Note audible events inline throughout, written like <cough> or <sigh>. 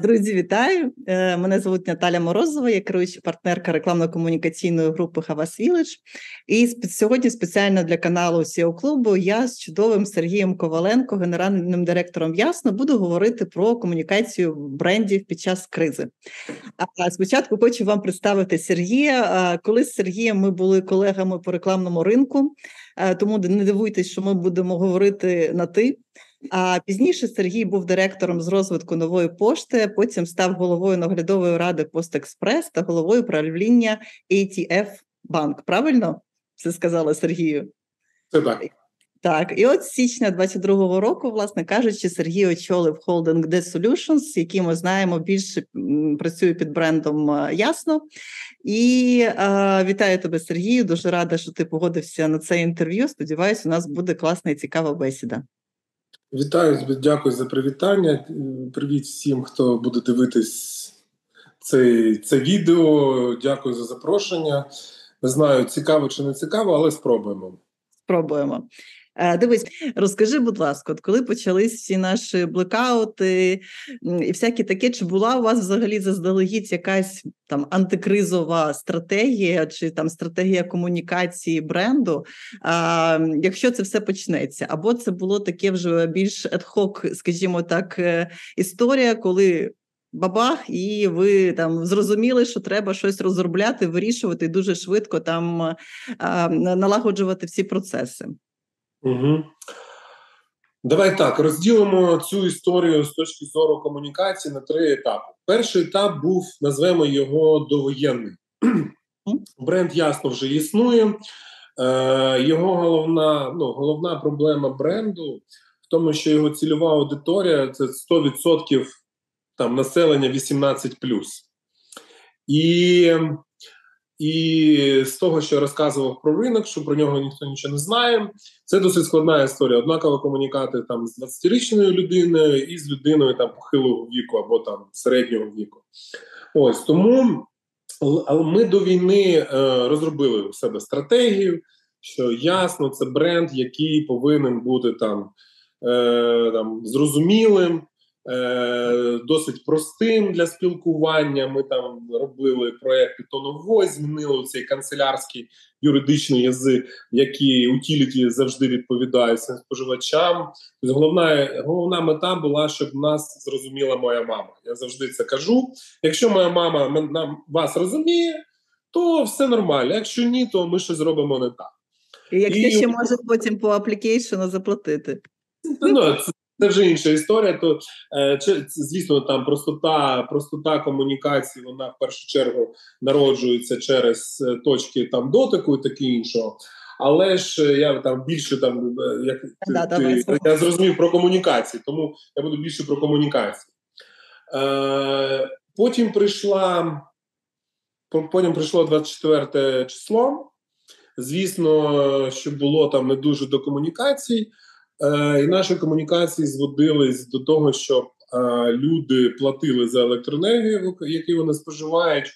Друзі, вітаю! Е, мене звуть Наталя Морозова, я керуюча партнерка рекламно-комунікаційної групи Havas Village. І сьогодні спеціально для каналу SEO клубу я з чудовим Сергієм Коваленко, генеральним директором Ясно, буду говорити про комунікацію брендів під час кризи. А спочатку хочу вам представити Сергія. Коли з Сергієм ми були колегами по рекламному ринку, е, тому не дивуйтесь, що ми будемо говорити на ти. А пізніше Сергій був директором з розвитку нової пошти. Потім став головою наглядової ради Постекспрес та головою правління ATF Банк. Правильно все сказала Сергію? Це так. Так, і от з січня 22-го року, власне кажучи, Сергій очолив холдинг The Solutions, який ми знаємо більше працює під брендом е, Ясно. І е, вітаю тебе, Сергію. Дуже рада, що ти погодився на це інтерв'ю. Сподіваюся, у нас буде класна і цікава бесіда. Вітаю, дякую за привітання. Привіт всім, хто буде дивитись це, це відео. Дякую за запрошення. Не знаю, цікаво чи не цікаво, але спробуємо. Спробуємо. Е, дивись, розкажи, будь ласка, от коли почались всі наші блекаути і всякі таке, чи була у вас взагалі заздалегідь якась там антикризова стратегія чи там стратегія комунікації бренду? А, Якщо це все почнеться, або це було таке вже більш ad-hoc, скажімо так, е, історія, коли. Бабах, і ви там зрозуміли, що треба щось розробляти, вирішувати дуже швидко там налагоджувати всі процеси. Угу. Давай так розділимо цю історію з точки зору комунікації на три етапи. Перший етап був, назвемо його довоєнний. Бренд ясно вже існує. Е, Його головна ну, головна проблема бренду в тому, що його цільова аудиторія це 100% там населення 18+. І і з того, що я розказував про ринок, що про нього ніхто нічого не знає, це досить складна історія. Однаково комунікати там з 20-річною людиною і з людиною там похилого віку або там середнього віку. Ось тому ми до війни е, розробили у себе стратегію, що ясно, це бренд, який повинен бути там, е, там зрозумілим. Е, досить простим для спілкування. Ми там робили проекти тоновой, змінили цей канцелярський юридичний язик, який утіліті завжди відповідають споживачам. Тобто головна головна мета була, щоб нас зрозуміла моя мама. Я завжди це кажу. Якщо моя мама нам вас розуміє, то все нормально. Якщо ні, то ми щось зробимо не так. І Якщо І... ще може потім по аплікейшену заплатити. Ну, це, це вже інша історія. То е, звісно, там простота, простота комунікації, вона в першу чергу народжується через е, точки там дотику і таке іншого. Але ж е, я там більше там як да, ти, ти, я зрозумів про комунікації, тому я буду більше про комунікації. Е, Потім прийшла потім прийшло 24 число. Звісно, що було там не дуже до комунікацій. Е, і наші комунікації зводились до того, щоб е, люди платили за електроенергію, яку вони споживають.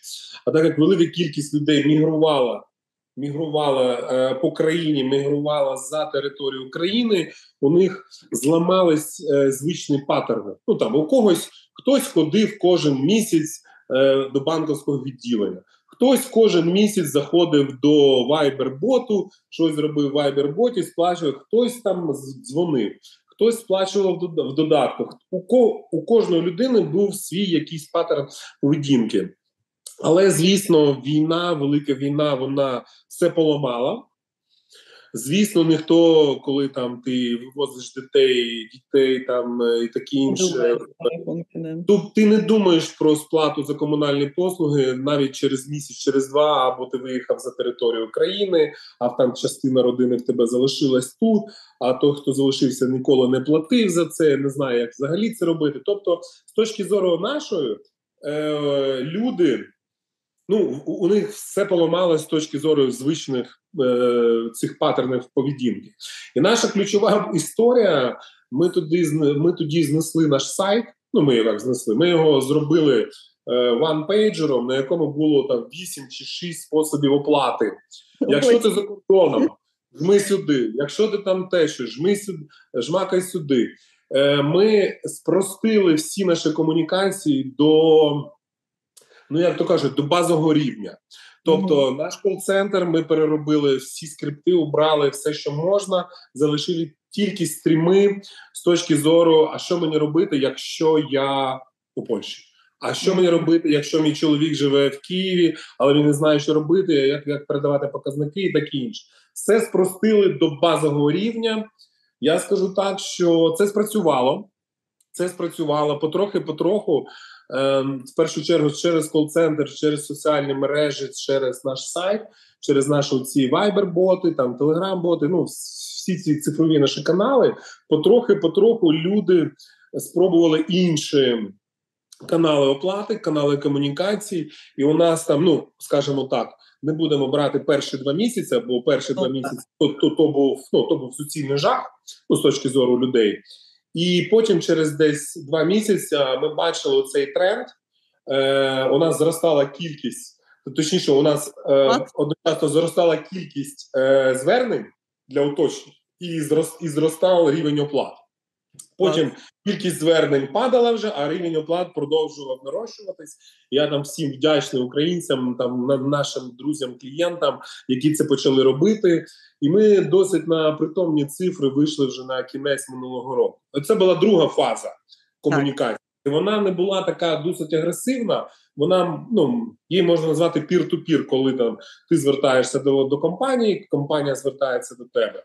А так як велика кількість людей мігрувала, мігрувала е, по країні, мігрувала за територію України, у них зламались звичні паттерни. Ну там у когось хтось ходив кожен місяць до банковського відділення. Хтось кожен місяць заходив до Viber-боту, щось зробив в Viber-боті, сплачував, хтось там дзвонив, хтось сплачував в додатках. У ко у кожної людини був свій якийсь паттерн поведінки. Але звісно, війна, велика війна, вона все поламала. Звісно, ніхто, коли там ти вивозиш дітей, дітей там е, і таке інше, то ти не думаєш про сплату за комунальні послуги навіть через місяць, через два, або ти виїхав за територію країни, а там частина родини в тебе залишилась тут. А той, хто залишився, ніколи не платив за це, не знає, як взагалі це робити. Тобто, з точки зору нашої, е, люди. Ну, у них все поламалось з точки зору звичних цих паттернів поведінки. І наша ключова історія. Ми тоді ми тоді знесли наш сайт. Ну, ми його знесли. Ми його зробили е, ванпейджером, на якому було там 8 чи 6 способів оплати. Якщо ти за кордоном, жми сюди. Якщо ти там те, що жми сюди, жмакай сюди. е, ми спростили всі наші комунікації до, ну як то кажуть, до базового рівня. Тобто, mm-hmm. наш кол-центр ми переробили всі скрипти, убрали все, що можна, залишили тільки стріми з точки зору, а що мені робити, якщо я у Польщі. А що мені робити, якщо мій чоловік живе в Києві, але він не знає, що робити, як як передавати показники і таке інше. Все спростили до базового рівня. Я скажу так, що це спрацювало. Це спрацювало потрохи-потроху. Е, в першу чергу через кол-центр, через соціальні мережі, через наш сайт, через наші ці Viber-боти, там Telegram-боти, ну всі ці цифрові наші канали. Потрохи-потроху люди спробували інші канали оплати, канали комунікації, і у нас там, ну скажімо так, не будемо брати перші два місяці, бо перші два місяці то, то, то був ну то був суцільний жах ну, з точки зору людей. І потім, через десь два місяці, ми бачили цей тренд. Е, У нас зростала кількість, точніше, у нас е, одночасно зростала кількість е, звернень для уточнень і зрос, і зростав рівень оплат. Потім кількість звернень падала вже, а рівень оплат продовжував нарощуватись. Я там всім вдячний українцям, там нашим друзям, клієнтам, які це почали робити. І ми досить на притомні цифри вийшли вже на кінець минулого року. Це була друга фаза комунікації. Так. Вона не була така досить агресивна. Вона ну її можна назвати пір-ту-пір, коли там ти звертаєшся до, до компанії, компанія звертається до тебе.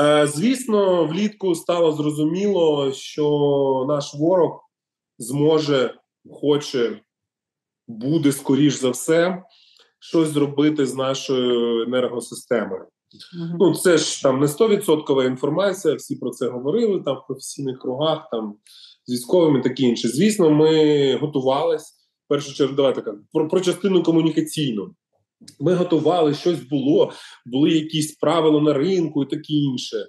Е, звісно, влітку стало зрозуміло, що наш ворог зможе, хоче, буде скоріш за все щось зробити з нашою енергосистемою. Uh-huh. Ну, це ж там не 100% інформація, всі про це говорили там в професійних кругах, там з військовими такі інше. Звісно, ми готувались. В першу чергу, давайте про, про частину комунікаційну. Ми готували, щось було, були якісь правила на ринку і таке інше.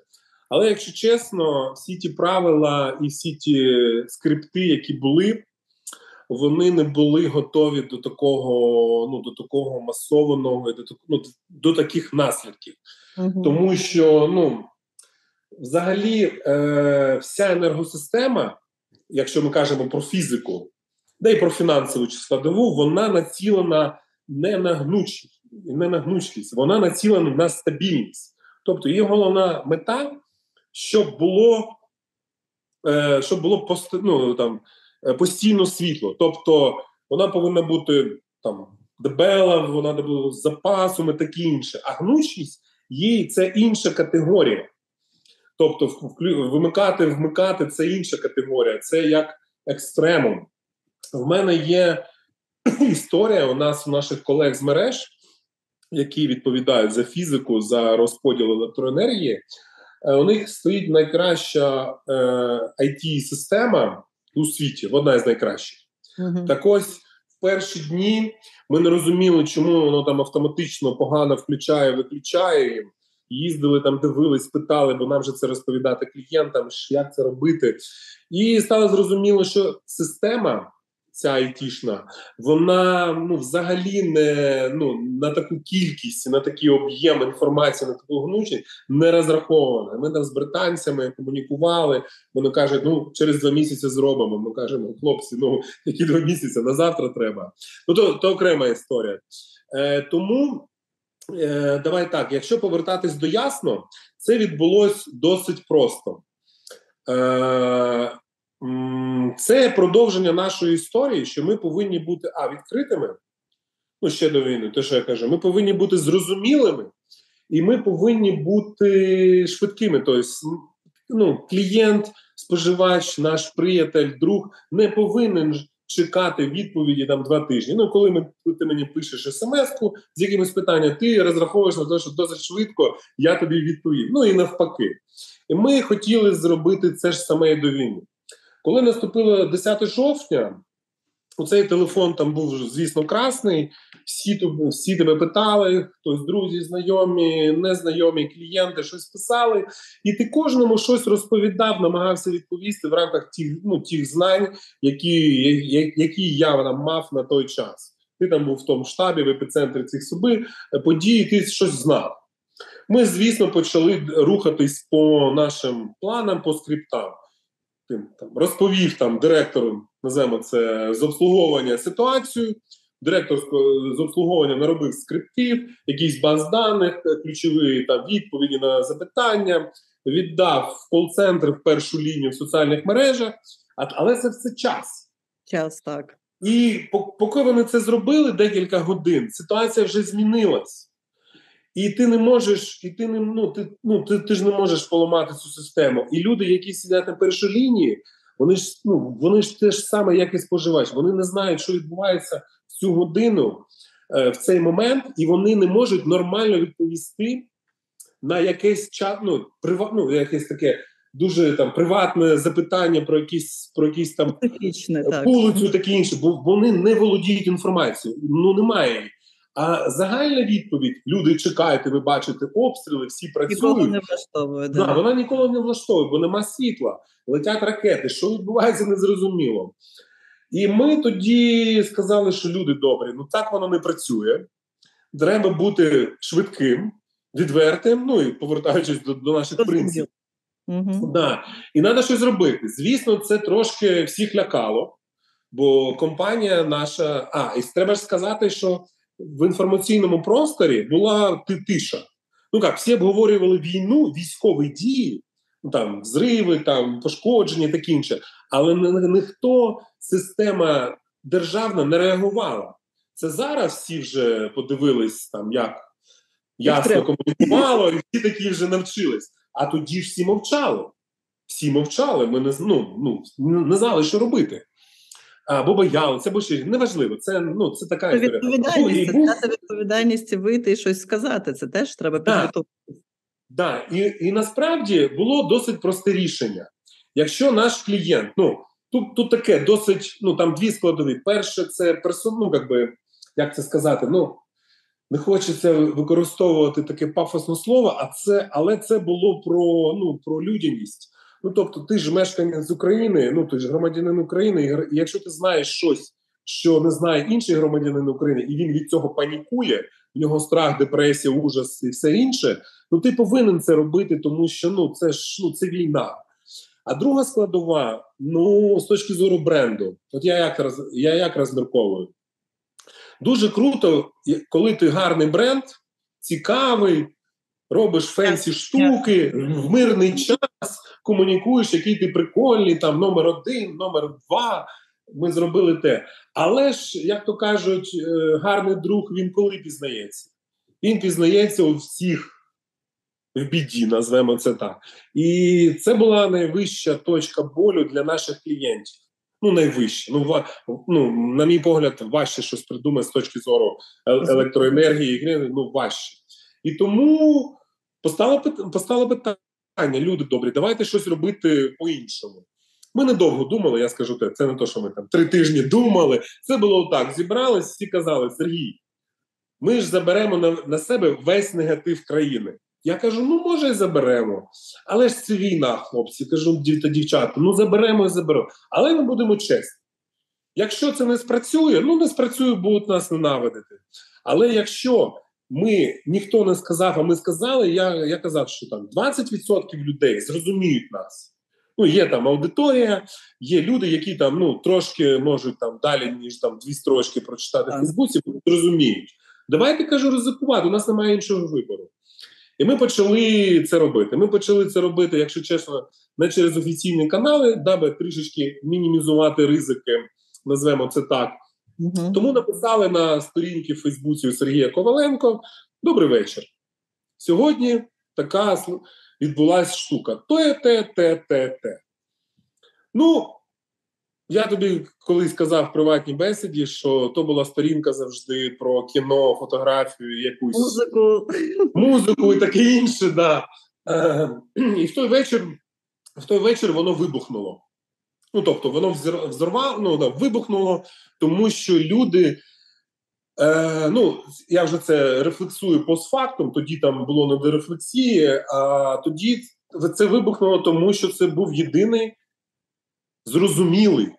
Але якщо чесно, всі ті правила і всі ті скрипти, які були, вони не були готові до такого ну, до такого масованого до ну, до таких наслідків. Угу. Тому що ну, взагалі е, вся енергосистема, якщо ми кажемо про фізику, да й про фінансову складову, вона націлена не на гнучкість, не на гнучкість, вона націлена на стабільність. Тобто її головна мета, щоб було е, щоб було пост, ну, там, е, постійно світло. Тобто вона повинна бути там дебела, вона бути з запасом і таке інше. А гнучкість їй це інша категорія. Тобто, вимикати, вмикати це інша категорія, це як екстремум. В мене є <clears throat> історія у нас у наших колег з мереж, які відповідають за фізику, за розподіл електроенергії. Е, у них стоїть найкраща е, it система у світі, одна із найкращих. Uh-huh. Так ось в перші дні ми не розуміли, чому воно там автоматично погано включає, виключає їм. Їздили там, дивились, питали, бо нам же це розповідати клієнтам, як це робити. І стало зрозуміло, що система ця айтішна, вона ну взагалі не ну на таку кількість, на такий об'єм інформації, на таку гнучість не розрахована. Ми там з британцями комунікували. Вони кажуть, ну через два місяці зробимо. Ми кажемо, хлопці, ну <laughs> які два місяці на завтра треба. Ну то то окрема історія. Е, Тому е, давай так, якщо повертатись до ясно, це відбулось досить просто. Е, це продовження нашої історії, що ми повинні бути а відкритими. Ну, ще до війни, те, що я кажу, ми повинні бути зрозумілими, і ми повинні бути швидкими. Тобто, ну, клієнт, споживач, наш приятель, друг не повинен чекати відповіді там два тижні. Ну, коли ми ти мені пишеш смс-ку з якимось питанням, ти розраховуєш на те, що досить швидко я тобі відповім. Ну і навпаки. І ми хотіли зробити це ж саме і до війни. Коли наступило 10 жовтня, у цей телефон там був, звісно, красний. Всі всі тебе питали, хтось друзі, знайомі, незнайомі клієнти щось писали, і ти кожному щось розповідав, намагався відповісти в рамках тих ну, тих знань, які які я там мав на той час. Ти там був в тому штабі, в епіцентрі цих суби події, ти щось знав. Ми, звісно, почали рухатись по нашим планам, по скриптам. Там розповів там директору, називаємо це з обслуговування ситуацію. Директор з обслуговування наробив скриптів, якийсь баз даних, ключові там відповіді на запитання, віддав в кол-центр в першу лінію в соціальних мережах, але це все час. Час так. І поки вони це зробили декілька годин, ситуація вже змінилась. І ти не можеш, і ти не ну ти ну ти, ти ж не можеш поламати цю систему. І люди, які сидять на першій лінії, вони ж ну вони ж те ж саме, як і споживач. Вони не знають, що відбувається в цю годину е, в цей момент, і вони не можуть нормально відповісти на якесь чат, ну, прива, ну, якесь таке дуже там приватне запитання про якісь про якісь там вулицю, таке інше, бо вони не володіють інформацією. Ну немає. А загальна відповідь: люди чекають, ви бачите обстріли, всі працюють. Ніколи не влаштовує. Да. Да, Вона ніколи не влаштовує, бо нема світла, летять ракети. Що відбувається, незрозуміло. І ми тоді сказали, що люди добрі, ну так воно не працює. Треба бути швидким, відвертим. Ну і повертаючись до, до наших принципів. Угу. Да. І треба щось зробити. Звісно, це трошки всіх лякало, бо компанія наша. А, і треба ж сказати, що в інформаційному просторі була тиша. Ну як, всі обговорювали війну, військові дії, ну, там взриви, там пошкодження, таке інше. Але ніхто система державна не реагувала. Це зараз всі вже подивились, там як ясно комунікувало, і всі такі вже навчились. А тоді ж всі мовчали. Всі мовчали. Ми не ну, ну, не знали, що робити або боялися, або ще неважливо. Це ну це така це відповідальність. Це відповідальність вийти і щось сказати. Це теж треба підготувати. Да, і і насправді було досить просте рішення. Якщо наш клієнт, ну тут тут таке досить, ну там дві складові. Перше, це персон, ну, як би, як це сказати, ну не хочеться використовувати таке пафосне слово, а це, але це було про ну про людяність. Ну тобто, ти ж мешканець України, ну ти ж громадянин України, і якщо ти знаєш щось, що не знає інший громадянин України, і він від цього панікує, в нього страх, депресія, ужас і все інше. Ну ти повинен це робити, тому що ну це ж ну це війна. А друга складова, ну з точки зору бренду, от я як роз, я як розмірковую. Дуже круто, коли ти гарний бренд, цікавий, робиш фенсі штуки в мирний час, комунікуєш, який ти прикольний, там номер один, номер два. Ми зробили те. Але ж, як то кажуть, е, гарний друг він коли пізнається? Він пізнається у всіх в біді, назвемо це так. І це була найвища точка болю для наших клієнтів. Ну, найвища. Ну, ва, ну, на мій погляд, важче щось придумати з точки зору електроенергії, ну важче. І тому постало питання: люди добрі, давайте щось робити по-іншому. Ми недовго думали, я скажу те, це не то, що ми там три тижні думали. Це було так: зібрались, всі казали, Сергій, ми ж заберемо на, на себе весь негатив країни. Я кажу: ну може і заберемо. Але ж це війна, хлопці. Кажу, дів та дівчата, ну заберемо і заберемо. Але ми будемо чесні. Якщо це не спрацює, ну не спрацює, будуть нас ненавидити. Але якщо ми ніхто не сказав, а ми сказали. Я я казав, що там 20% людей зрозуміють нас. Ну, є там аудиторія, є люди, які там ну трошки можуть там далі, ніж там дві строчки прочитати в Фейсбуці, зрозуміють. Давайте кажу, ризикувати. У нас немає іншого вибору. І ми почали це робити. Ми почали це робити, якщо чесно, не через офіційні канали, даби трішечки мінімізувати ризики, назвемо це так. Угу. Тому написали на сторінці в Фейсбуці Сергія Коваленко: Добрий вечір. Сьогодні така відбулася штука. То є те, те, те, те. Ну, я тобі колись сказав в приватній бесіді, що то була сторінка завжди про кіно, фотографію, якусь музику музику і таке інше. Да. Е, І в той вечір в той вечір воно вибухнуло. Ну тобто, воно взорвало, ну, да, вибухнуло, тому що люди. Е, Ну, я вже це рефлексую постфактум, тоді там було не до рефлексії, а тоді це вибухнуло, тому що це був єдиний зрозумілий,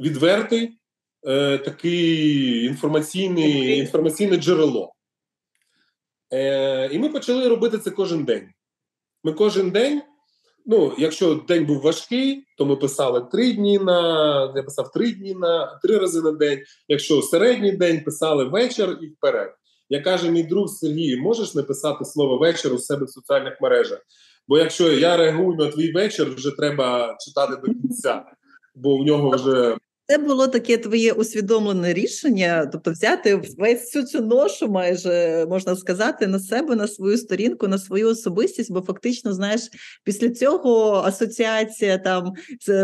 відвертий е, такий інформаційний, інформаційне джерело. Е, І ми почали робити це кожен день. Ми кожен день Ну, якщо день був важкий, то ми писали три дні на я писав три дні на три рази на день. Якщо середній день писали вечір і вперед. Я каже, мій друг Сергій, можеш написати слово вечір у себе в соціальних мережах? Бо якщо я реагую на твій вечір, вже треба читати до кінця, бо в нього вже це було таке твоє усвідомлене рішення, тобто взяти весь всю цю ношу, майже можна сказати, на себе, на свою сторінку, на свою особистість, бо фактично, знаєш, після цього асоціація там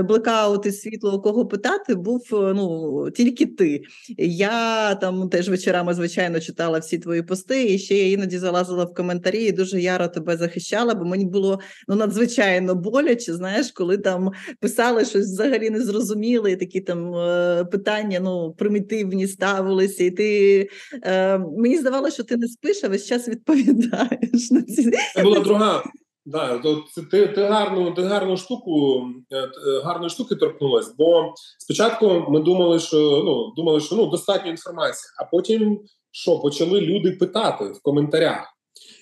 блекаути світло, у кого питати, був ну тільки ти. Я там теж вечорами, звичайно, читала всі твої пости, і ще я іноді залазила в коментарі і дуже яро тебе захищала, бо мені було ну надзвичайно боляче, знаєш, коли там писали щось взагалі незрозуміле, і такі там. Е, питання ну, примітивні ставилися, і ти е, мені здавалося, що ти не спиш, а весь час відповідаєш на ці Це була друга. Да, то ти ти гарну ти гарну штуку е, е, гарної штуки торкнулась. Бо спочатку ми думали, що ну думали, що ну достатньо інформації, а потім що почали люди питати в коментарях.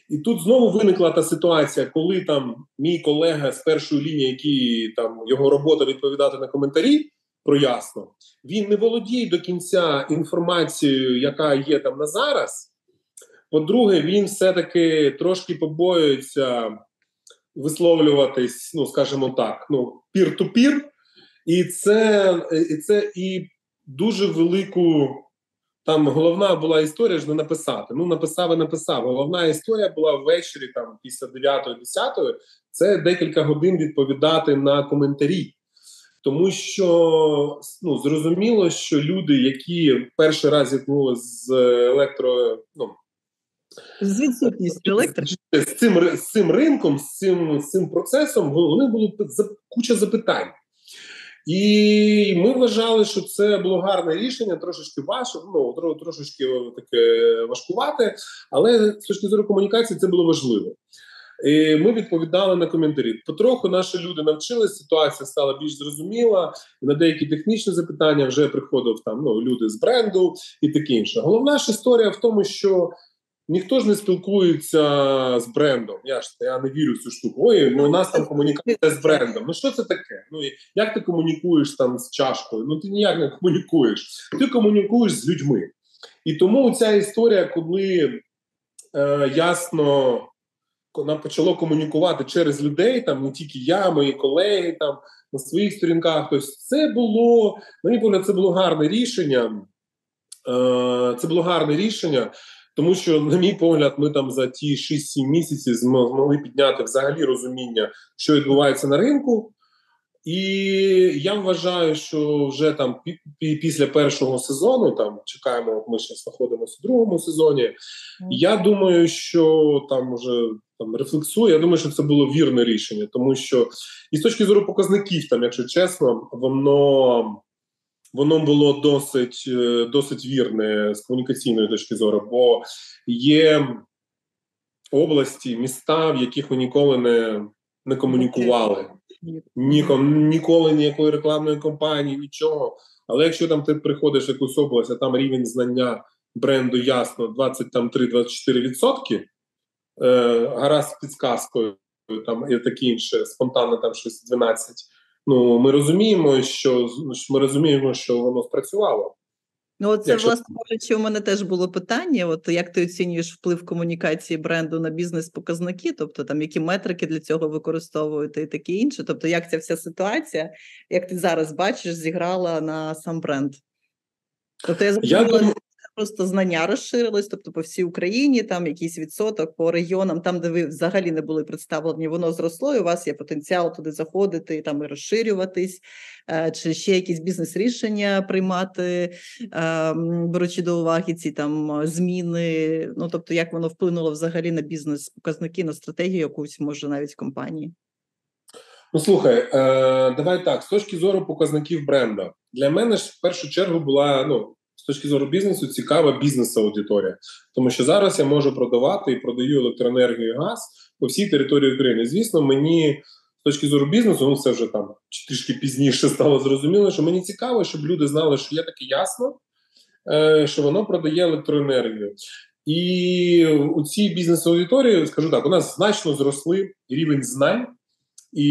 І тут знову виникла та ситуація, коли там мій колега з першої лінії, який там його робота відповідати на коментарі, про ясно, він не володіє до кінця інформацією, яка є там на зараз. По-друге, він все-таки трошки побоюється висловлюватись, ну скажімо так, ну пір-ту-пір, і це і це і дуже велику. Там головна була історія ж не написати. Ну, написав і написав. Головна історія була ввечері, там після 9-10, це декілька годин відповідати на коментарі тому що ну зрозуміло, що люди, які перший раз зіткнулися з електро, ну з відсутністю електрики з цим з цим ринком, з цим з цим процесом, вони були куча запитань. І ми вважали, що це було гарне рішення, трошечки важко, ну трошечки таке важкувати, але з точки зору комунікації це було важливо. Ми відповідали на коментарі. Потроху наші люди навчилися, ситуація стала більш зрозуміла. На деякі технічні запитання вже приходив там ну, люди з бренду і таке інше. Головна ж історія в тому, що ніхто ж не спілкується з брендом. Я ж я не вірю в цю штуку. Ой, ну у нас там комунікація з брендом. Ну що це таке? Ну як ти комунікуєш там з чашкою? Ну ти ніяк не комунікуєш. Ти комунікуєш з людьми. І тому ця історія, коли е, ясно нам почало комунікувати через людей, там не тільки я, мої колеги там на своїх сторінках. Тобто, це було на мій погляд, це було гарне рішення. Е, це було гарне рішення, тому що, на мій погляд, ми там за ті 6-7 місяців змогли підняти взагалі розуміння, що відбувається на ринку. І я вважаю, що вже там після першого сезону, там чекаємо, ми ще знаходимося у другому сезоні. Я думаю, що там вже там рефлексую. Я думаю, що це було вірне рішення, тому що і з точки зору показників, там, якщо чесно, воно воно було досить е, досить вірне з комунікаційної точки зору, бо є області, міста, в яких ми ніколи не, не комунікували. Ні, ніколи ніякої рекламної кампанії, нічого. Але якщо там ти приходиш в якусь область, а там рівень знання бренду ясно 23-24%, е, гаразд з підсказкою, там і таке інше, спонтанно там щось 12. Ну ми розуміємо, що ми розуміємо, що воно спрацювало. Ну, от це, Якщо... власне кажучи, у мене теж було питання: от як ти оцінюєш вплив комунікації бренду на бізнес-показники, тобто там які метрики для цього використовуєте і таке інше. Тобто, як ця вся ситуація, як ти зараз бачиш, зіграла на сам бренд? Тобто я запитала, просто знання розширилось, тобто по всій Україні там якийсь відсоток по регіонам, там де ви взагалі не були представлені, воно зросло. і У вас є потенціал туди заходити там і розширюватись, е, чи ще якісь бізнес-рішення приймати, е, беручи до уваги ці там зміни. Ну тобто, як воно вплинуло взагалі на бізнес-показники, на стратегію якусь може навіть компанії. Ну, слухай, е, давай так з точки зору показників бренду для мене ж в першу чергу була ну з точки зору бізнесу цікава бізнес-аудиторія, тому що зараз я можу продавати і продаю електроенергію і газ по всій території України. Звісно, мені з точки зору бізнесу, ну це вже там трішки пізніше стало зрозуміло, що мені цікаво, щоб люди знали, що є таке ясно, е, що воно продає електроенергію. І у цій бізнес-аудиторії скажу так: у нас значно зросли рівень знань і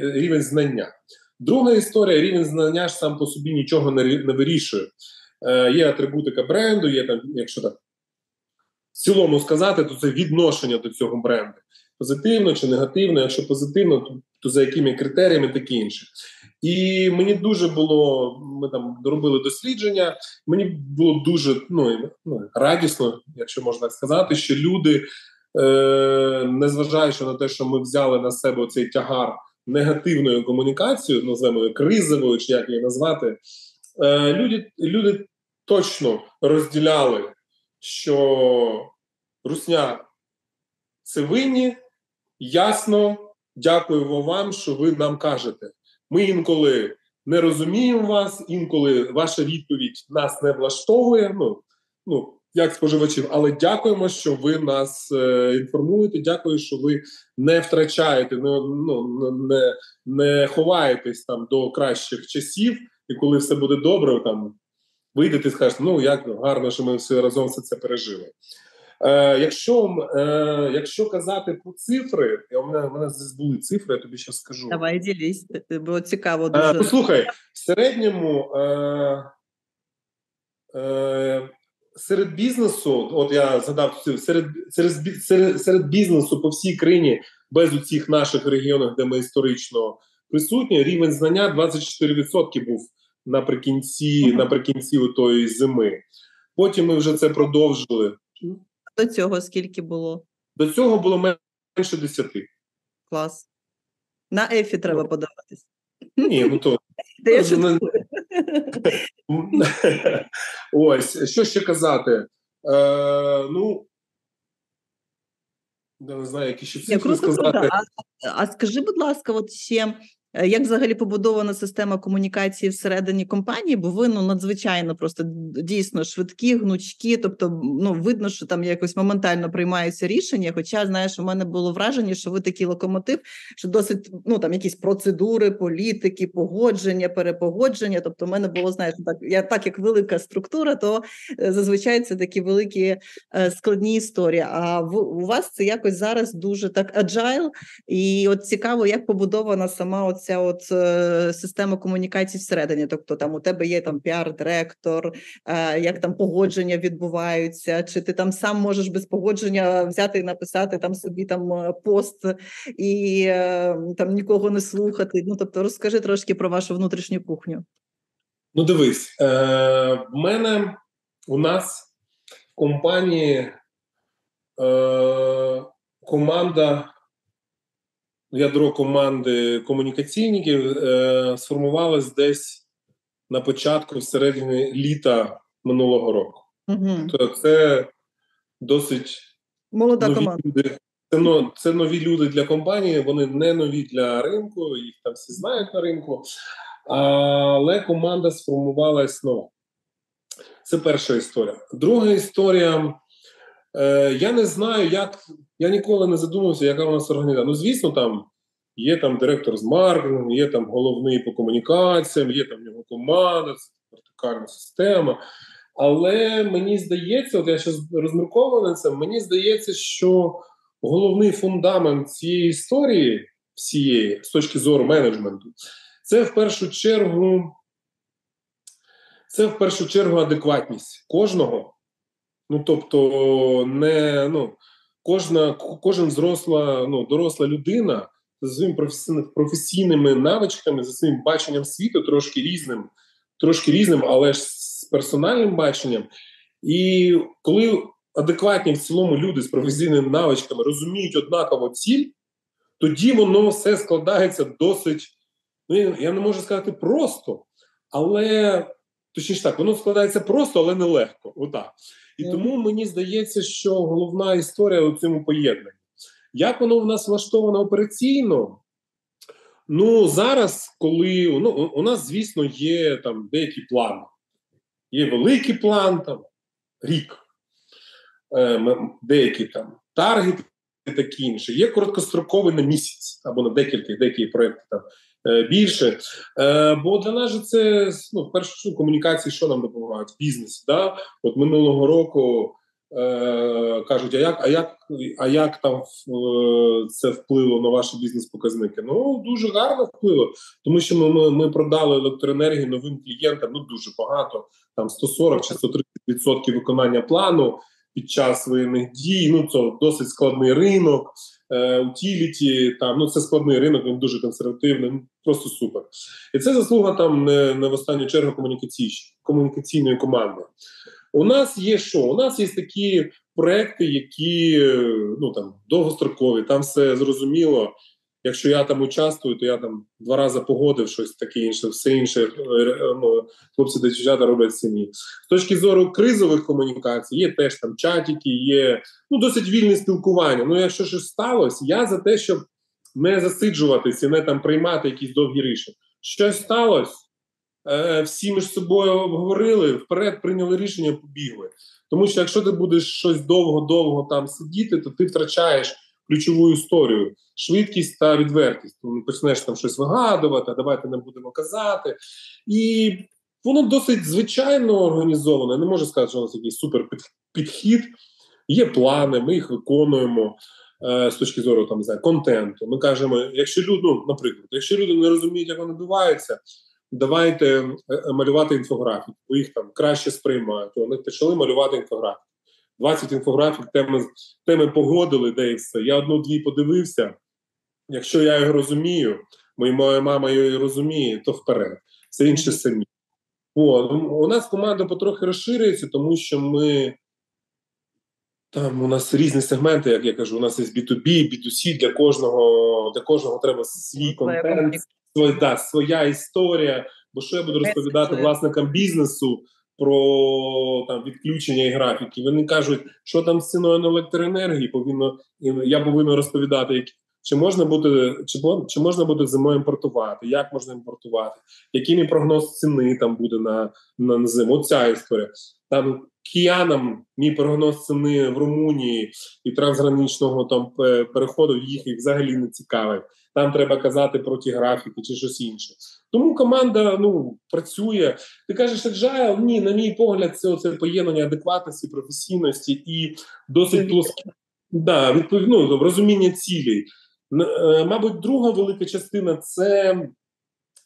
рівень знання. Друга історія: рівень знання ж сам по собі нічого не вирішує. Е, Є атрибутика бренду, є там, якщо так в цілому сказати, то це відношення до цього бренду. Позитивно чи негативно, якщо позитивно, то, то за якими критеріями таке інше. І мені дуже було, ми там доробили дослідження. Мені було дуже ну, ну радісно, якщо можна так сказати, що люди, е, незважаючи на те, що ми взяли на себе цей тягар негативною комунікацією, називаємо кризовою, чи як її назвати, е, люди, люди точно розділяли, що Русня це винні, ясно. Дякуємо вам, що ви нам кажете. Ми інколи не розуміємо вас, інколи ваша відповідь нас не влаштовує. Ну ну як споживачів, але дякуємо, що ви нас е, інформуєте. Дякую, що ви не втрачаєте, ну ну не не ховаєтесь там до кращих часів, і коли все буде добре, там вийдете і скажете, ну як гарно, що ми все разом все це пережили. Е, Якщо е, якщо казати про цифри, у мене у мене були цифри, я тобі ще скажу. Давай ділись, було цікаво. Е, дуже. Е, Послухай, в середньому е, е, серед бізнесу, от я згадав серед, серед, серед, серед бізнесу по всій країні, без у цих наших регіонах, де ми історично присутні, рівень знання 24% був наприкінці, наприкінці тої зими. Потім ми вже це продовжили. До цього скільки було? До цього було менше 10. Клас. На ефі треба подаватись. Ні, ну то. <laughs> <laughs> Ось, що ще казати? Е, Ну, я не знаю, які ще цифри сказати. А, а скажи, будь ласка, от ще як взагалі побудована система комунікації всередині компанії? Бо ви ну надзвичайно просто дійсно швидкі, гнучкі, тобто ну видно, що там якось моментально приймаються рішення. Хоча знаєш, у мене було враження, що ви такий локомотив, що досить ну там якісь процедури, політики, погодження, перепогодження. Тобто, у мене було знаєш, так я так як велика структура, то е, зазвичай це такі великі е, складні історії. А в у вас це якось зараз дуже так agile, і от цікаво, як побудована сама ця от е, система комунікації всередині. Тобто, там у тебе є там піар-директор, е, як там погодження відбуваються, чи ти там сам можеш без погодження взяти і написати там собі там е, пост і там нікого не слухати. Ну тобто, розкажи трошки про вашу внутрішню кухню. Ну, дивись, е, в мене у нас в компанії е, команда ядро команди комунікаційників е, сформувалось десь на початку середини літа минулого року. Угу. Це досить молода нові команда. Люди. Це, це нові люди для компанії, вони не нові для ринку, їх там всі знають на ринку. Але команда сформувалась нова. Це перша історія. Друга історія. Е, Я не знаю, як я ніколи не задумався, яка у нас організація. Ну, звісно, там є там директор з маркетингу, є там головний по комунікаціям, є там його команда, це вертикальна система. Але мені здається, от я зараз розмірковую на це, мені здається, що головний фундамент цієї історії, всієї, з точки зору менеджменту, це в першу чергу. Це в першу чергу адекватність кожного. Ну тобто, не ну кожна, кожен зросла, ну доросла людина за своїми професійними навичками, за своїм баченням світу, трошки різним, трошки різним, але ж з персональним баченням. І коли адекватні в цілому люди з професійними навичками розуміють однаково ціль, тоді воно все складається досить. Ну я не можу сказати просто, але точніше так, воно складається просто, але нелегко. Отак. І тому мені здається, що головна історія у цьому поєднанні. Як воно в нас влаштовано операційно? Ну, зараз, коли ну, у нас, звісно, є там деякі плани. Є великий план, там рік, е, деякі там таргети такі інші. Є короткостроковий на місяць або на декілька деякі проекти там більше. Е, Бо для нас же це ну, в першу комунікації, що нам допомагають? Бізнес. Да? От минулого року е, кажуть: а як а як, а як там е, це впливо на ваші бізнес-показники? Ну дуже гарно впливо, тому що ми ми, продали електроенергію новим клієнтам. Ну дуже багато, там 140 чи 130% виконання плану під час воєнних дій. Ну це досить складний ринок. Е, утіліті, там ну це складний ринок, він дуже консервативний, ну, просто супер. І це заслуга там не, не в останню чергу комунікаційної комунікаційної команди. У нас є що? У нас є такі проекти, які ну там довгострокові, там все зрозуміло. Якщо я там участвую, то я там два рази погодив щось таке інше, все інше е, ну, хлопці та дівчата роблять самі. З точки зору кризових комунікацій, є теж там чатики, є ну досить вільне спілкування. Ну, якщо щось сталося, я за те, щоб не засиджуватися, не там приймати якісь довгі рішення. Щось сталося, е, всі між собою обговорили, вперед прийняли рішення, побігли. Тому що якщо ти будеш щось довго-довго там сидіти, то ти втрачаєш ключову історію, швидкість та відвертість. Тому почнеш там щось вигадувати, давайте не будемо казати. І воно досить звичайно організоване. Не можу сказати, що у нас якийсь супер підхід. Є плани, ми їх виконуємо е, з точки зору там знаю, контенту. Ми кажемо, якщо люди, ну, наприклад, якщо люди не розуміють, як вони відбуваються, давайте е, малювати інфографіку, бо їх там краще сприймають. Вони почали малювати інфографіку. 20 інфографік, теми теми погодили, де і все. Я одну-дві подивився. Якщо я його розумію, моя мама її розуміє, то вперед. Все інше самі. О, у нас команда потрохи розширюється, тому що ми. Там у нас різні сегменти, як я кажу, у нас є B2B, B2C, для кожного для кожного треба свій контент, своя, да, своя історія. Бо що я буду розповідати власникам бізнесу, про там відключення і графіки. Вони кажуть, що там з ціною на електроенергії повинно я повинен розповідати. Чи можна буде чи чи можна буде зимою імпортувати? Як можна імпортувати? Який прогноз ціни там буде на на зиму? Оця історія там киянам мій прогноз ціни в Румунії і трансграничного там переходу їх і взагалі не цікавить. Там треба казати про ті графіки чи щось інше. Тому команда ну працює. Ти кажеш, agile? Ні, на мій погляд, це оце поєднання адекватності, професійності і досить плоскі да, відповідь, ну, розуміння цілей. Е, мабуть, друга велика частина це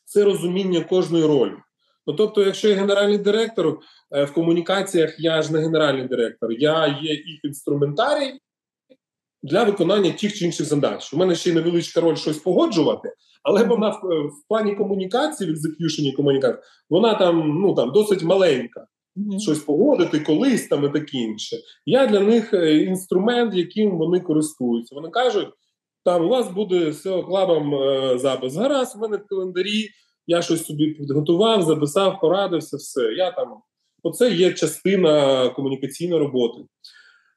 це розуміння кожної ролі. Ну, тобто, якщо я генеральний директор е, в комунікаціях, я ж не генеральний директор, я є їх інструментарій для виконання тих чи інших задач. У мене ще й невеличка роль щось погоджувати, але вона в, в плані комунікації, в екзекюшені комунікації, вона там ну там досить маленька. Mm-hmm. Щось погодити колись там і таке інше. Я для них е, інструмент, яким вони користуються. Вони кажуть, там у вас буде з клабом е, запис. Гаразд, у мене в календарі, я щось собі підготував, записав, порадився, все. Я там, Оце є частина комунікаційної роботи.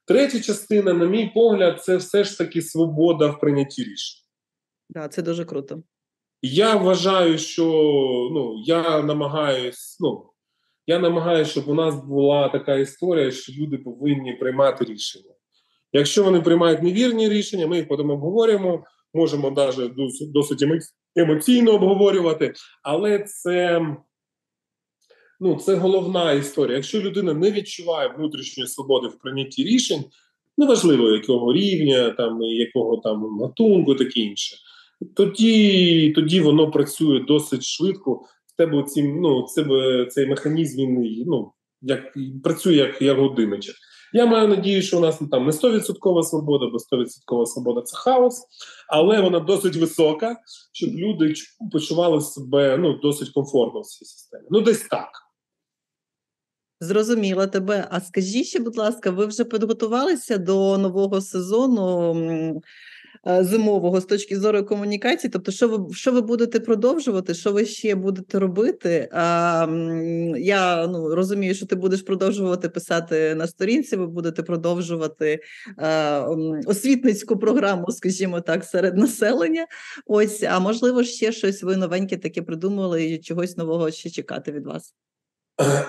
Третя частина, на мій погляд, це все ж таки свобода в прийнятті рішень. Так, да, це дуже круто. Я вважаю, що ну я намагаюсь, ну я намагаюся, щоб у нас була така історія, що люди повинні приймати рішення. Якщо вони приймають невірні рішення, ми їх потім обговорюємо, можемо навіть досить емоційно обговорювати, але це ну це головна історія. Якщо людина не відчуває внутрішньої свободи в прийнятті рішень, неважливо якого рівня, там якого там гатунку, таке інше, тоді тоді воно працює досить швидко. В тебе ці, ну, це, цей механізм він ну, як працює як як годинничок. Я маю надію, що у нас там не 100% свобода, бо 100% свобода це хаос, але вона досить висока, щоб люди почували себе ну, досить комфортно в цій системі. Ну, десь так. Зрозуміла тебе. А скажіть ще, будь ласка, ви вже підготувалися до нового сезону е, зимового з точки зору комунікації? Тобто, що ви що ви будете продовжувати? Що ви ще будете робити? А, Я ну, розумію, що ти будеш продовжувати писати на сторінці, ви будете продовжувати а, освітницьку програму, скажімо так, серед населення. Ось, а можливо, ще щось ви новеньке таке придумали і чогось нового ще чекати від вас.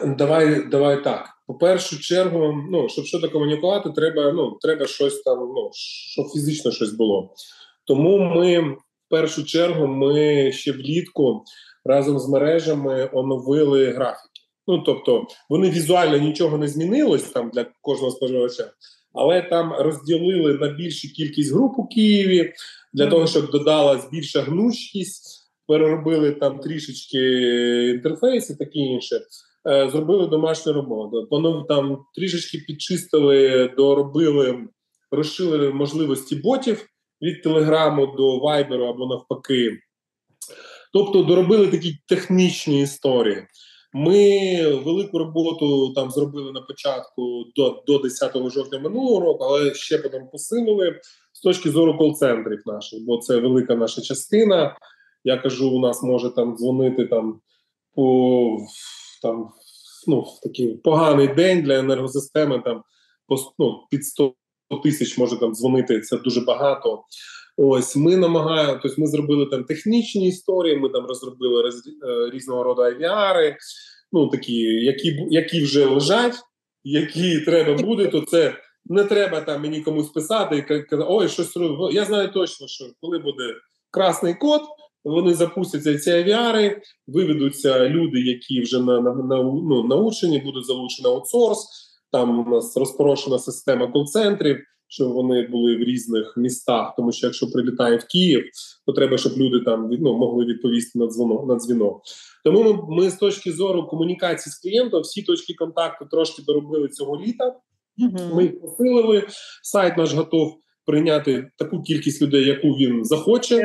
Давай давай так. По першу чергу, ну щоб що комунікувати, треба ну треба щось там, ну щоб фізично щось було. Тому ми в першу чергу ми ще влітку разом з мережами оновили графіки. Ну тобто вони візуально нічого не змінилось там для кожного споживача, але там розділили на більшу кількість груп у Києві для того, щоб додалась більша гнучкість. Переробили там трішечки інтерфейси, таке інше. Е, зробили домашню роботу. Воно там трішечки підчистили, доробили, розширили можливості ботів від телеграму до вайберу або навпаки. Тобто доробили такі технічні історії. Ми велику роботу там зробили на початку до до 10 жовтня минулого року, але ще потім посилили з точки зору кол-центрів наших, бо це велика наша частина. Я кажу, у нас може там дзвонити там по там ну, в такий поганий день для енергосистеми. Там ну, під 100 тисяч може там дзвонити. Це дуже багато. Ось ми намагаємо, тобто ми зробили там технічні історії. Ми там розробили роз, е, різного роду авіари, ну такі, які які вже лежать, які треба буде, то це. Не треба там мені комусь писати і казати, ой, щось Я знаю точно, що коли буде красний код, вони запустяться ці авіари, виведуться люди, які вже на, на, на ну, научені, будуть залучені аутсорс. Там у нас розпорошена система кол-центрів, щоб вони були в різних містах. Тому що якщо прилітає в Київ, то треба, щоб люди там ну, могли відповісти на дзвонок на дзвінок. Тому ми, ми з точки зору комунікації з клієнтом всі точки контакту трошки доробили цього літа. Ми їх посилили. Сайт наш готов прийняти таку кількість людей, яку він захоче.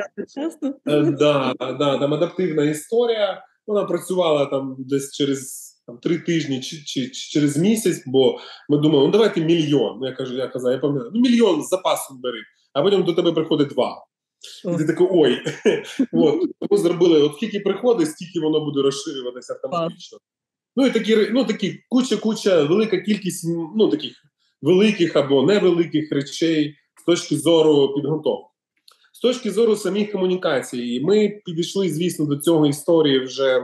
Е, да, да, Там адаптивна історія. Вона працювала там десь через там три тижні чи, чи, чи через місяць, бо ми думали, ну давайте мільйон. Ну, я кажу, я казав, я пам'ятаю, ну мільйон з запасом бери, а потім до тебе приходить два. І ти такий, ой, <laughs> от тому зробили, от скільки приходить, стільки воно буде розширюватися автоматично. Ну і такі ну такі куча-куча, велика кількість ну таких великих або невеликих речей точки зору підготовки. З точки зору самих комунікацій, ми підійшли, звісно, до цього історії вже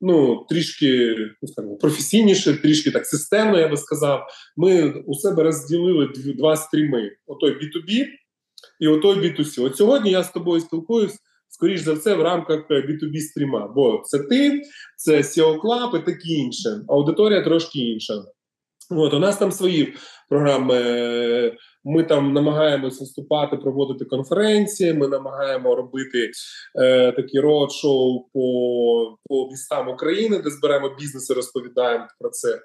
ну, трішки ну, скажімо, професійніше, трішки так системно, я би сказав. Ми у себе розділили два стріми: отой B2B і отой B2C. От сьогодні я з тобою спілкуюсь, скоріш за все, в рамках B2B стріма. Бо це ти, це SEO Club і такі інше. Аудиторія трошки інша. От, У нас там свої програми. Ми там намагаємося виступати, проводити конференції. Ми намагаємо робити е, такі родшоу по по містам України, де зберемо бізнес і розповідаємо про це.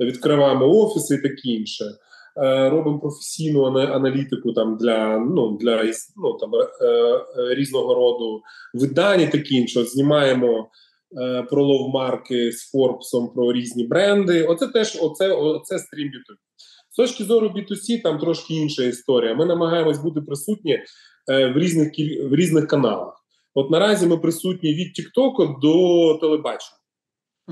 Відкриваємо офіси і таке інше. Е, робимо професійну аналітику там для ну для ну, там, е, е, різного роду видань і таке інше. Знімаємо е, про лов-марки з Форбсом про різні бренди. Оце теж оце, оце стрім YouTube. З точки зору B2C там трошки інша історія. Ми намагаємось бути присутні е, в різних в різних каналах. От наразі ми присутні від Тіктоку до телебачення.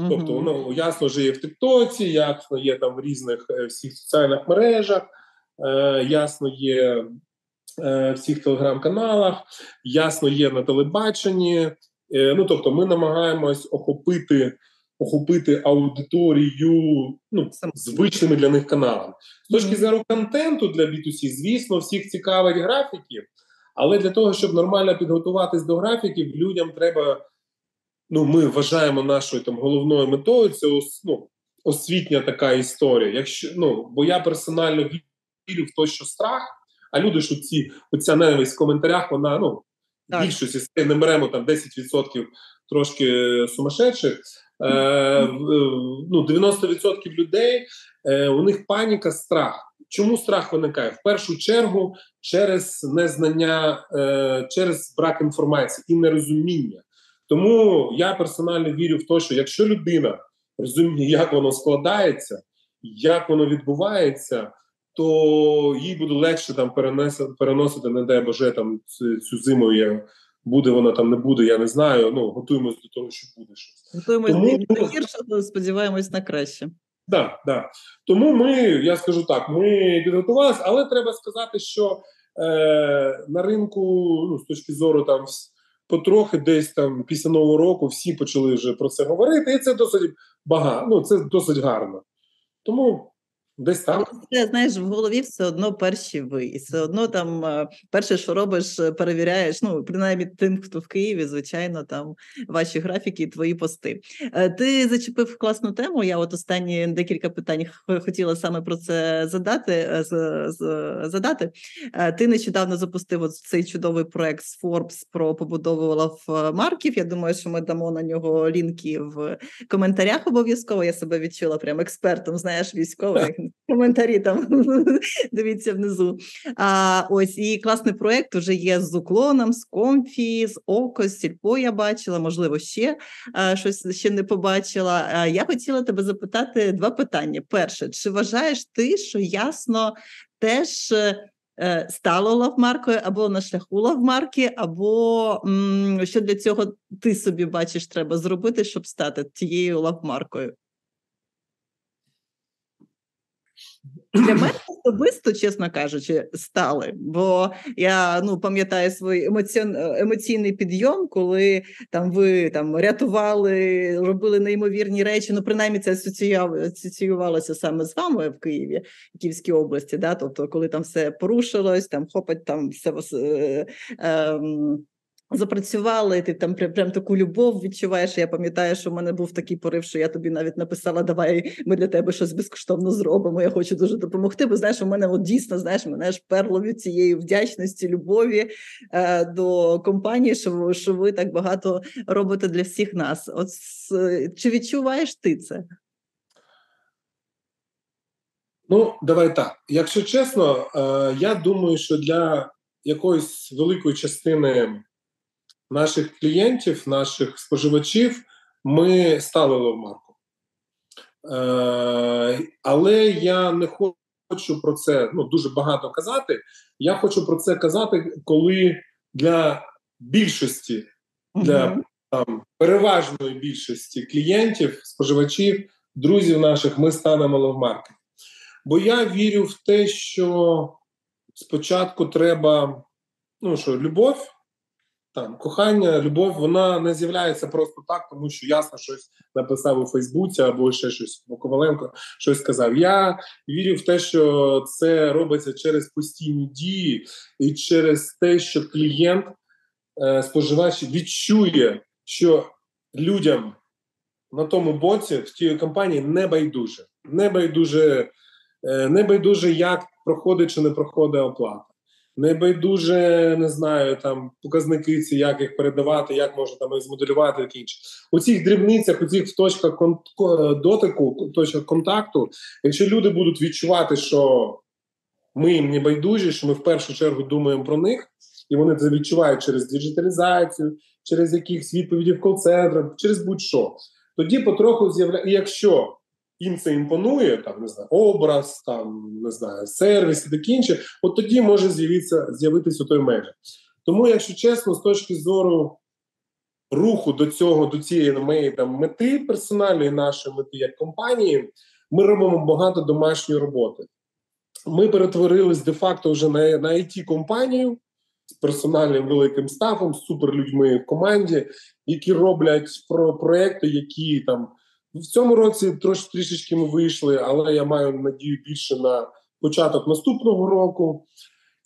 Тобто, воно ясно вже є в Тіктоці, ясно є там в різних е, всіх соціальних мережах, е, ясно є е, в всіх телеграм-каналах, ясно є на телебаченні. Е, ну тобто, ми намагаємось охопити охопити аудиторію ну, звичними для них каналами. З точки зору контенту для B2C, звісно, всіх цікавить графіки, але для того, щоб нормально підготуватись до графіків, людям треба. Ну, ми вважаємо нашою там головною метою це ну, освітня така історія. Якщо ну бо я персонально вірю в те, що страх, а люди ж ці оця ненависть в коментарях, вона ну більшості не беремо там 10% трошки сумасшедших. Е, ну, 90% людей е, у них паніка, страх. Чому страх виникає? В першу чергу через незнання, е, через брак інформації і нерозуміння. Тому я персонально вірю в те, що якщо людина розуміє, як воно складається, як воно відбувається, то їй буде легше там переносити, переносити, не дай Боже, там цю зиму. Я Буде вона там, не буде, я не знаю. Ну готуємось до того, що буде щось. Готуємось Тому... до гірше, сподіваємось на краще. Да, да. Тому ми, я скажу так, ми підготувалися, але треба сказати, що е, на ринку, ну з точки зору там потрохи, десь там після нового року всі почали вже про це говорити, і це досить багато. Ну це досить гарно. Тому Десь так. Це, знаєш, в голові все одно перші ви. І все одно там е, перше, що робиш, е, перевіряєш. Ну, принаймні тим, хто в Києві, звичайно, там ваші графіки і твої пости. Е, ти зачепив класну тему. Я от останні декілька питань хотіла саме про це задати. задати. Ти нещодавно запустив от цей чудовий проект з Forbes про побудову lovemark ів. Я думаю, що ми дамо на нього лінки в коментарях. Обов'язково я себе відчула прям експертом. Знаєш, військових <laughs> коментарі там <laughs> дивіться внизу. А ось і класний проект вже є з уклоном, з Comfy, з ОККО, з Сільпо. Я бачила, можливо, ще а, щось ще не побачила. А, я хотіла тебе запитати два питання. Перше, чи вважаєш ти, що ясно теж? Е, стало лавмаркою або на шляху лавмарки, або м, що для цього ти собі бачиш, треба зробити, щоб стати тією лавмаркою? Для мене особисто, чесно кажучи, стали. Бо я ну пам'ятаю свій емоціон... емоційний підйом, коли там ви там рятували, робили неймовірні речі. Ну, принаймні, це асоціювалося саме з вами в Києві, в Київській області. Да? Тобто, коли там все порушилось, там хопать там все. Е, е, Запрацювали, ти там прям, прям таку любов відчуваєш. Я пам'ятаю, що в мене був такий порив, що я тобі навіть написала: Давай ми для тебе щось безкоштовно зробимо. Я хочу дуже допомогти. Бо знаєш, у мене от дійсно знаєш, мене ж перло від цієї вдячності, любові е, до компанії, що що ви так багато робите для всіх нас. От чи відчуваєш ти це? Ну, давай так. Якщо чесно, е, я думаю, що для якоїсь великої частини наших клієнтів, наших споживачів, ми стали ловмарком. Е, Але я не хочу про це ну, дуже багато казати. Я хочу про це казати, коли для більшості, для там, переважної більшості клієнтів, споживачів, друзів наших, ми станемо ловмарком. Бо я вірю в те, що спочатку треба, ну що, любов. Там кохання, любов, вона не з'являється просто так, тому що ясно щось написав у Фейсбуці або ще щось бо Коваленко щось сказав. Я вірю в те, що це робиться через постійні дії і через те, що клієнт, е, споживач відчує, що людям на тому боці в тій компанії не байдуже, не байдуже, е, не байдуже, як проходить чи не проходить оплата не байдуже не знаю там показники ці, як їх передавати, як можна там змоделювати таке інше. У цих дрібницях, у цих точках дотику, точках контакту, якщо люди будуть відчувати, що ми їм не байдужі, що ми в першу чергу думаємо про них, і вони це відчувають через діджиталізацію, через якихось відповіді в кол-центрах, через будь-що. Тоді потроху з'являється, якщо їм це імпонує, там не знаю, образ, там не знаю, сервіс і таке інше, от тоді може з'явитися з'явитися той межі. Тому, якщо чесно, з точки зору руху до цього, до цієї моєї там мети персональної нашої мети як компанії, ми робимо багато домашньої роботи. Ми перетворились де-факто вже на на it компанію з персональним великим стафом, з суперлюдьми в команді, які роблять про проекти, які там в цьому році трош, трішечки ми вийшли, але я маю надію більше на початок наступного року.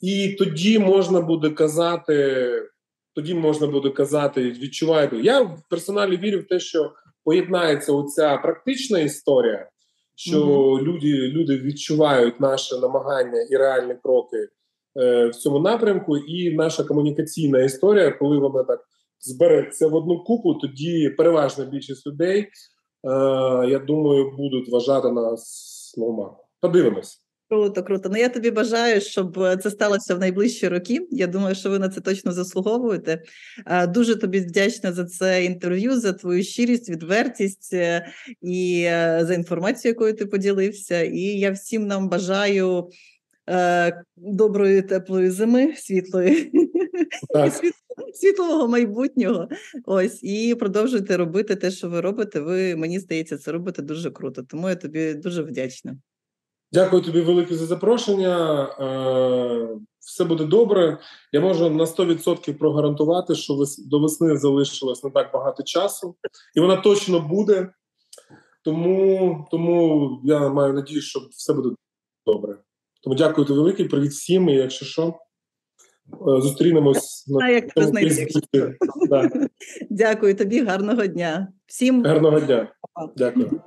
І тоді можна буде казати, тоді можна буде казати, відчуваєте. Я в персоналі вірю в те, що поєднається оця практична історія, що mm-hmm. люди люди відчувають наше намагання і реальні кроки е, в цьому напрямку, і наша комунікаційна історія, коли вона так збереться в одну купу, тоді переважна більшість людей я думаю, будуть вважати нас нормально. Подивимось. Круто, круто. Ну я тобі бажаю, щоб це сталося в найближчі роки. Я думаю, що ви на це точно заслуговуєте. Е, дуже тобі вдячна за це інтерв'ю, за твою щирість, відвертість е, і за інформацію, якою ти поділився. І я всім нам бажаю доброї, теплої зими, світлої так світлого майбутнього. Ось і продовжуйте робити те, що ви робите. Ви мені здається, це робите дуже круто. Тому я тобі дуже вдячна. Дякую тобі велике за запрошення. Е, все буде добре. Я можу на 100% прогарантувати, що до весни залишилось не так багато часу, і вона точно буде. Тому, тому я маю надію, що все буде добре. Тому дякую тобі велике, привіт всім. І якщо що, зустрінемось на як. Да. Дякую тобі, гарного дня. Всім Гарного дня. Дякую.